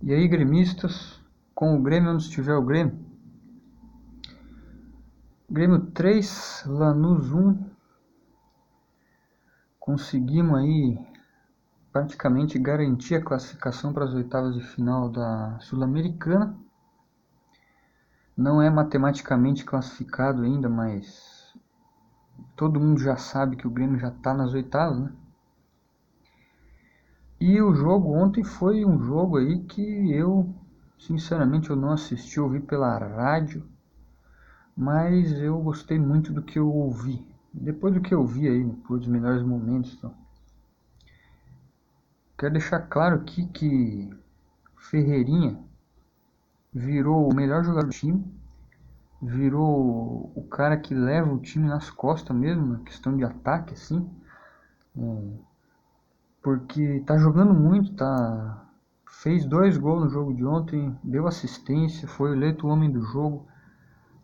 E aí, gremistas, com o Grêmio onde estiver o Grêmio. Grêmio 3, Lanús 1. Conseguimos aí praticamente garantir a classificação para as oitavas de final da Sul-Americana. Não é matematicamente classificado ainda, mas todo mundo já sabe que o Grêmio já está nas oitavas, né? E o jogo ontem foi um jogo aí que eu, sinceramente, eu não assisti, ouvi pela rádio, mas eu gostei muito do que eu ouvi. Depois do que eu vi aí, por os melhores momentos, então. quero deixar claro aqui que Ferreirinha virou o melhor jogador do time, virou o cara que leva o time nas costas mesmo, na questão de ataque, assim. É, porque tá jogando muito, tá fez dois gols no jogo de ontem, deu assistência, foi eleito o homem do jogo,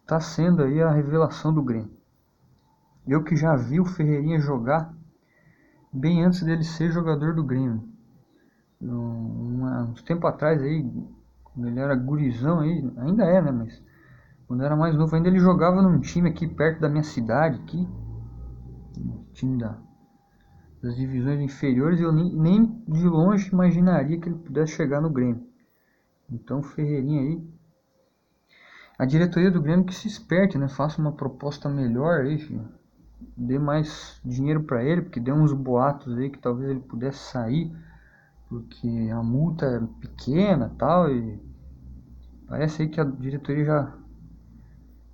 tá sendo aí a revelação do Grêmio. Eu que já vi o Ferreirinha jogar bem antes dele ser jogador do Grêmio. Um, uns tempo atrás aí, quando ele era gurizão aí, ainda é, né, mas quando era mais novo ainda ele jogava num time aqui perto da minha cidade, aqui, no time da das divisões inferiores, eu nem, nem de longe imaginaria que ele pudesse chegar no Grêmio. Então, Ferreirinha aí. A diretoria do Grêmio que se esperte, né? Faça uma proposta melhor aí, filho. Dê mais dinheiro para ele, porque deu uns boatos aí que talvez ele pudesse sair, porque a multa é pequena tal, e parece aí que a diretoria já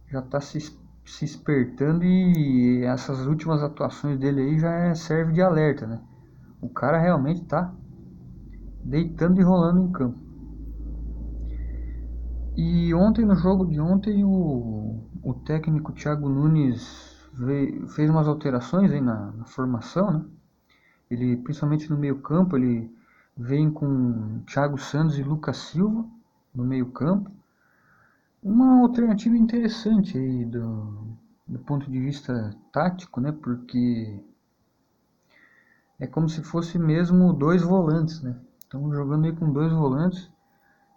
já tá se se espertando e essas últimas atuações dele aí já é, serve de alerta, né? O cara realmente tá deitando e rolando em campo. E ontem, no jogo de ontem, o, o técnico Thiago Nunes veio, fez umas alterações aí na, na, formação, né? Ele, principalmente no meio campo, ele vem com Thiago Santos e Lucas Silva no meio campo uma alternativa interessante aí do, do ponto de vista tático, né? Porque é como se fosse mesmo dois volantes, né? Estamos jogando aí com dois volantes.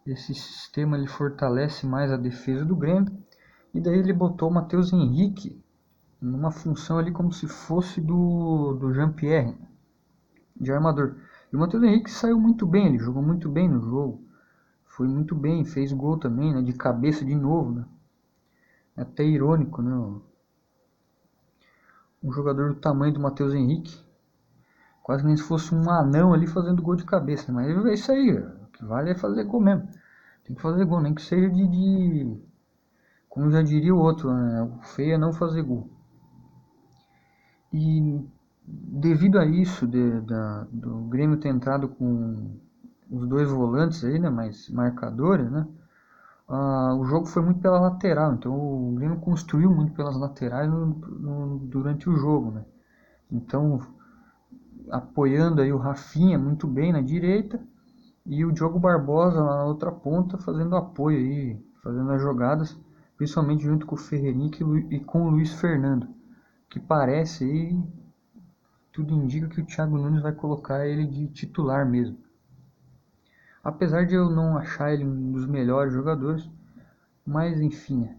Esse sistema ele fortalece mais a defesa do Grêmio. E daí ele botou o Matheus Henrique numa função ali como se fosse do, do Jean-Pierre, de armador. E o Matheus Henrique saiu muito bem, ele jogou muito bem no jogo foi muito bem, fez gol também, né, de cabeça de novo, né? É até irônico, né? Um jogador do tamanho do Matheus Henrique, quase nem se fosse um anão ali fazendo gol de cabeça, mas é isso aí, o que vale é fazer gol mesmo. Tem que fazer gol, nem que seja de, de como já diria o outro, né? o feio é não fazer gol. E devido a isso, de, da, do Grêmio ter entrado com os dois volantes aí, né, mais marcadores, né, ah, o jogo foi muito pela lateral, então o Grêmio construiu muito pelas laterais no, no, durante o jogo, né. Então, apoiando aí o Rafinha muito bem na direita e o Diogo Barbosa na outra ponta fazendo apoio aí, fazendo as jogadas, principalmente junto com o Ferreirinha e com o Luiz Fernando, que parece aí, tudo indica que o Thiago Nunes vai colocar ele de titular mesmo. Apesar de eu não achar ele um dos melhores jogadores, mas enfim,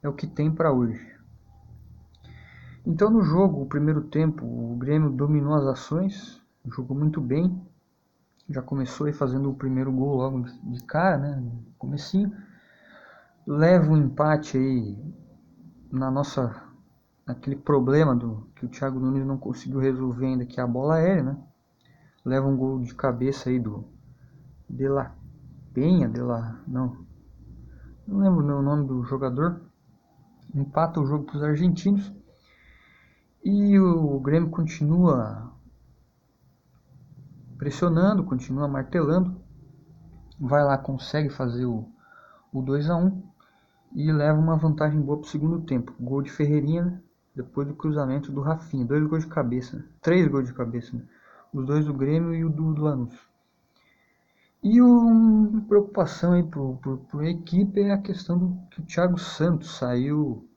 é o que tem para hoje. Então no jogo, o primeiro tempo, o Grêmio dominou as ações, jogou muito bem, já começou aí fazendo o primeiro gol logo de cara, né, comecinho. Leva um empate aí na nossa aquele problema do que o Thiago Nunes não conseguiu resolver ainda que é a bola aérea, né? Leva um gol de cabeça aí do de La Penha, de La, não, não lembro o nome do jogador, empata o jogo para os argentinos e o Grêmio continua pressionando, continua martelando, vai lá, consegue fazer o, o 2 a 1 e leva uma vantagem boa para o segundo tempo. Gol de Ferreirinha, né? depois do cruzamento do Rafinha, dois gols de cabeça, né? três gols de cabeça, né? os dois do Grêmio e o do, do Lanús. E uma preocupação aí para a equipe é a questão do que o Thiago Santos saiu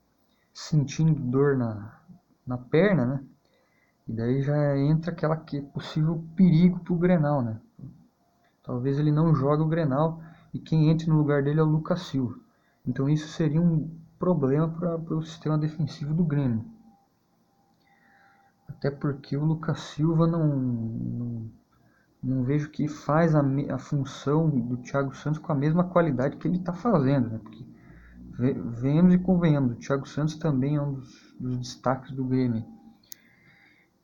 sentindo dor na, na perna, né? E daí já entra aquela que possível perigo para o Grenal, né? Talvez ele não jogue o Grenal e quem entre no lugar dele é o Lucas Silva. Então isso seria um problema para o sistema defensivo do Grêmio. Até porque o Lucas Silva não, não, não vejo que faz a, a, função do Thiago Santos com a mesma qualidade que ele está fazendo. Né? Porque venhamos e convenhamos, o Thiago Santos também é um dos, dos destaques do Grêmio.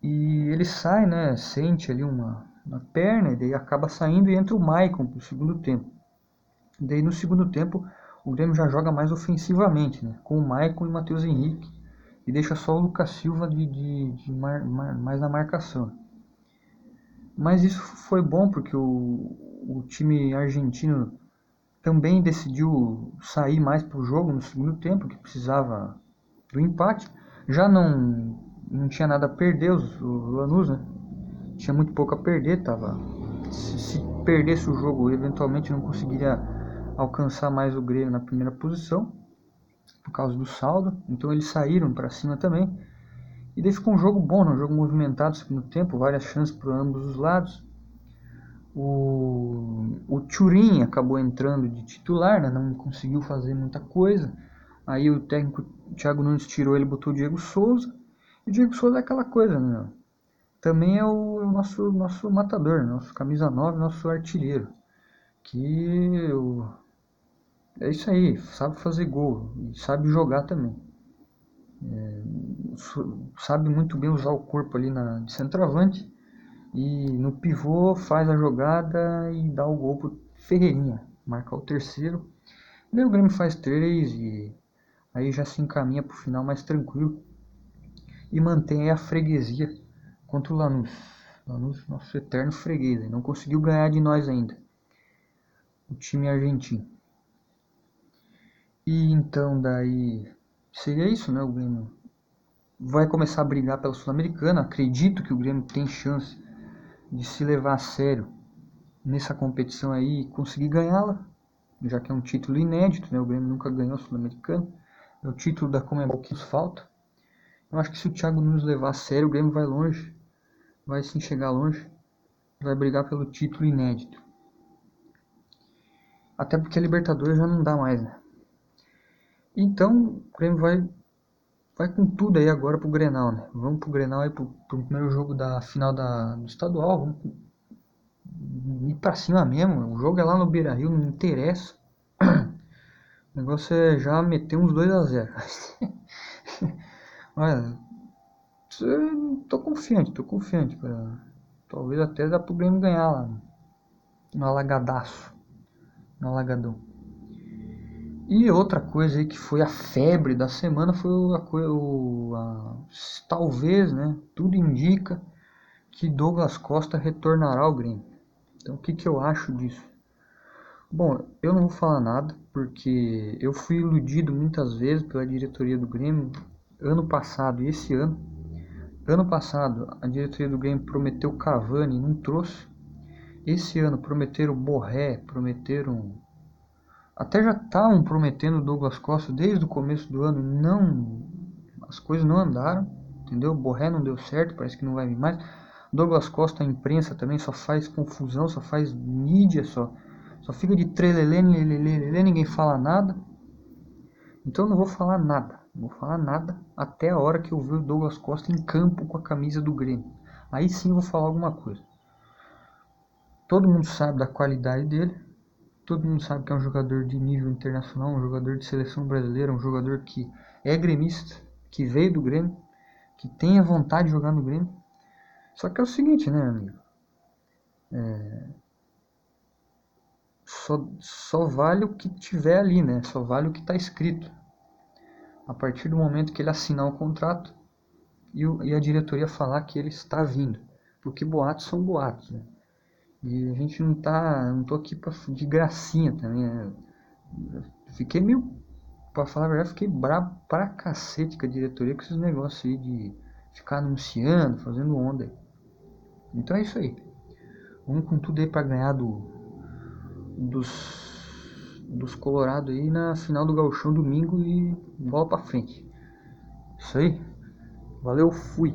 E ele sai, né? Sente ali uma, uma perna, e daí acaba saindo e entra o Maicon pro segundo tempo. Daí no segundo tempo o Grêmio já joga mais ofensivamente, né? Com o Maicon e o Matheus Henrique. E deixa só o Lucas Silva de, de, de mar, mar, mais na marcação. Mas isso foi bom porque o, o time argentino também decidiu sair mais para o jogo no segundo tempo, que precisava do empate. Já não, não tinha nada a perder os, o Lanús, né? Tinha muito pouco a perder, tava. Se, se perdesse o jogo, eventualmente não conseguiria alcançar mais o Grêmio na primeira posição, por causa do saldo. Então eles saíram para cima também. E daí ficou um jogo bom, né? um jogo movimentado segundo tempo, várias chances para ambos os lados. O, o Turin acabou entrando de titular, né? não conseguiu fazer muita coisa. Aí o técnico Thiago Nunes tirou ele botou o Diego Souza. E o Diego Souza é aquela coisa, né? Também é o nosso, nosso matador, nosso camisa 9, nosso artilheiro. Que é isso aí, sabe fazer gol e sabe jogar também. É, sabe muito bem usar o corpo ali na, de centroavante e no pivô faz a jogada e dá o gol pro Ferreirinha, marcar o terceiro. Daí o Grêmio faz três e aí já se encaminha pro final mais tranquilo e mantém a freguesia contra o Lanús. Lanús, nosso eterno freguês, não conseguiu ganhar de nós ainda. O time argentino. E então daí seria isso, né? O Grêmio vai começar a brigar pela Sul-Americana. Acredito que o Grêmio tem chance de se levar a sério nessa competição aí e conseguir ganhá-la, já que é um título inédito, né? O Grêmio nunca ganhou a Sul-Americana. É o título da Comebol que nos falta. Eu acho que se o Thiago nos levar a sério, o Grêmio vai longe. Vai sim chegar longe. Vai brigar pelo título inédito. Até porque a Libertadores já não dá mais, né? Então, o Grêmio vai, vai com tudo aí agora pro Grenal, né? Vamos pro Grenal aí pro, pro primeiro jogo da final da, do estadual. Vamos ir pra cima mesmo. O jogo é lá no Beira Rio, não interessa. O negócio é já meter uns 2 a 0 Olha, tô confiante, tô confiante. Pra, talvez até dá pro Grêmio ganhar lá no Alagadaço, no Alagadão. E outra coisa aí que foi a febre da semana foi a, o, a, talvez, né? Tudo indica que Douglas Costa retornará ao Grêmio. Então o que, que eu acho disso? Bom, eu não vou falar nada porque eu fui iludido muitas vezes pela diretoria do Grêmio ano passado e esse ano. Ano passado a diretoria do Grêmio prometeu Cavani não trouxe. Esse ano prometeram Borré, prometeram até já estavam prometendo o Douglas Costa desde o começo do ano, não as coisas não andaram, entendeu? Borré não deu certo, parece que não vai vir mais. Douglas Costa, a imprensa também só faz confusão, só faz mídia, só só fica de trelelê, lelê, ninguém fala nada. Então eu não vou falar nada, não vou falar nada até a hora que eu ver o Douglas Costa em campo com a camisa do Grêmio. Aí sim eu vou falar alguma coisa. Todo mundo sabe da qualidade dele, todo mundo sabe que é um jogador de nível internacional, um jogador de seleção brasileira, um jogador que é gremista, que veio do Grêmio, que tem a vontade de jogar no Grêmio. Só que é o seguinte, né, amigo? É... Só, só vale o que tiver ali, né? Só vale o que está escrito. A partir do momento que ele assinar o contrato e, o, e a diretoria falar que ele está vindo. Porque boatos são boatos, né? E a gente não tá. Não tô aqui pra, de gracinha também. Né? Fiquei meio. Pra falar a verdade, fiquei brabo pra cacete com a diretoria com esses negócios aí de ficar anunciando, fazendo onda. Então é isso aí. Vamos com tudo aí pra ganhar do. Dos. Dos Colorado aí na final do Gauchão domingo e bola pra frente. Isso aí. Valeu, fui.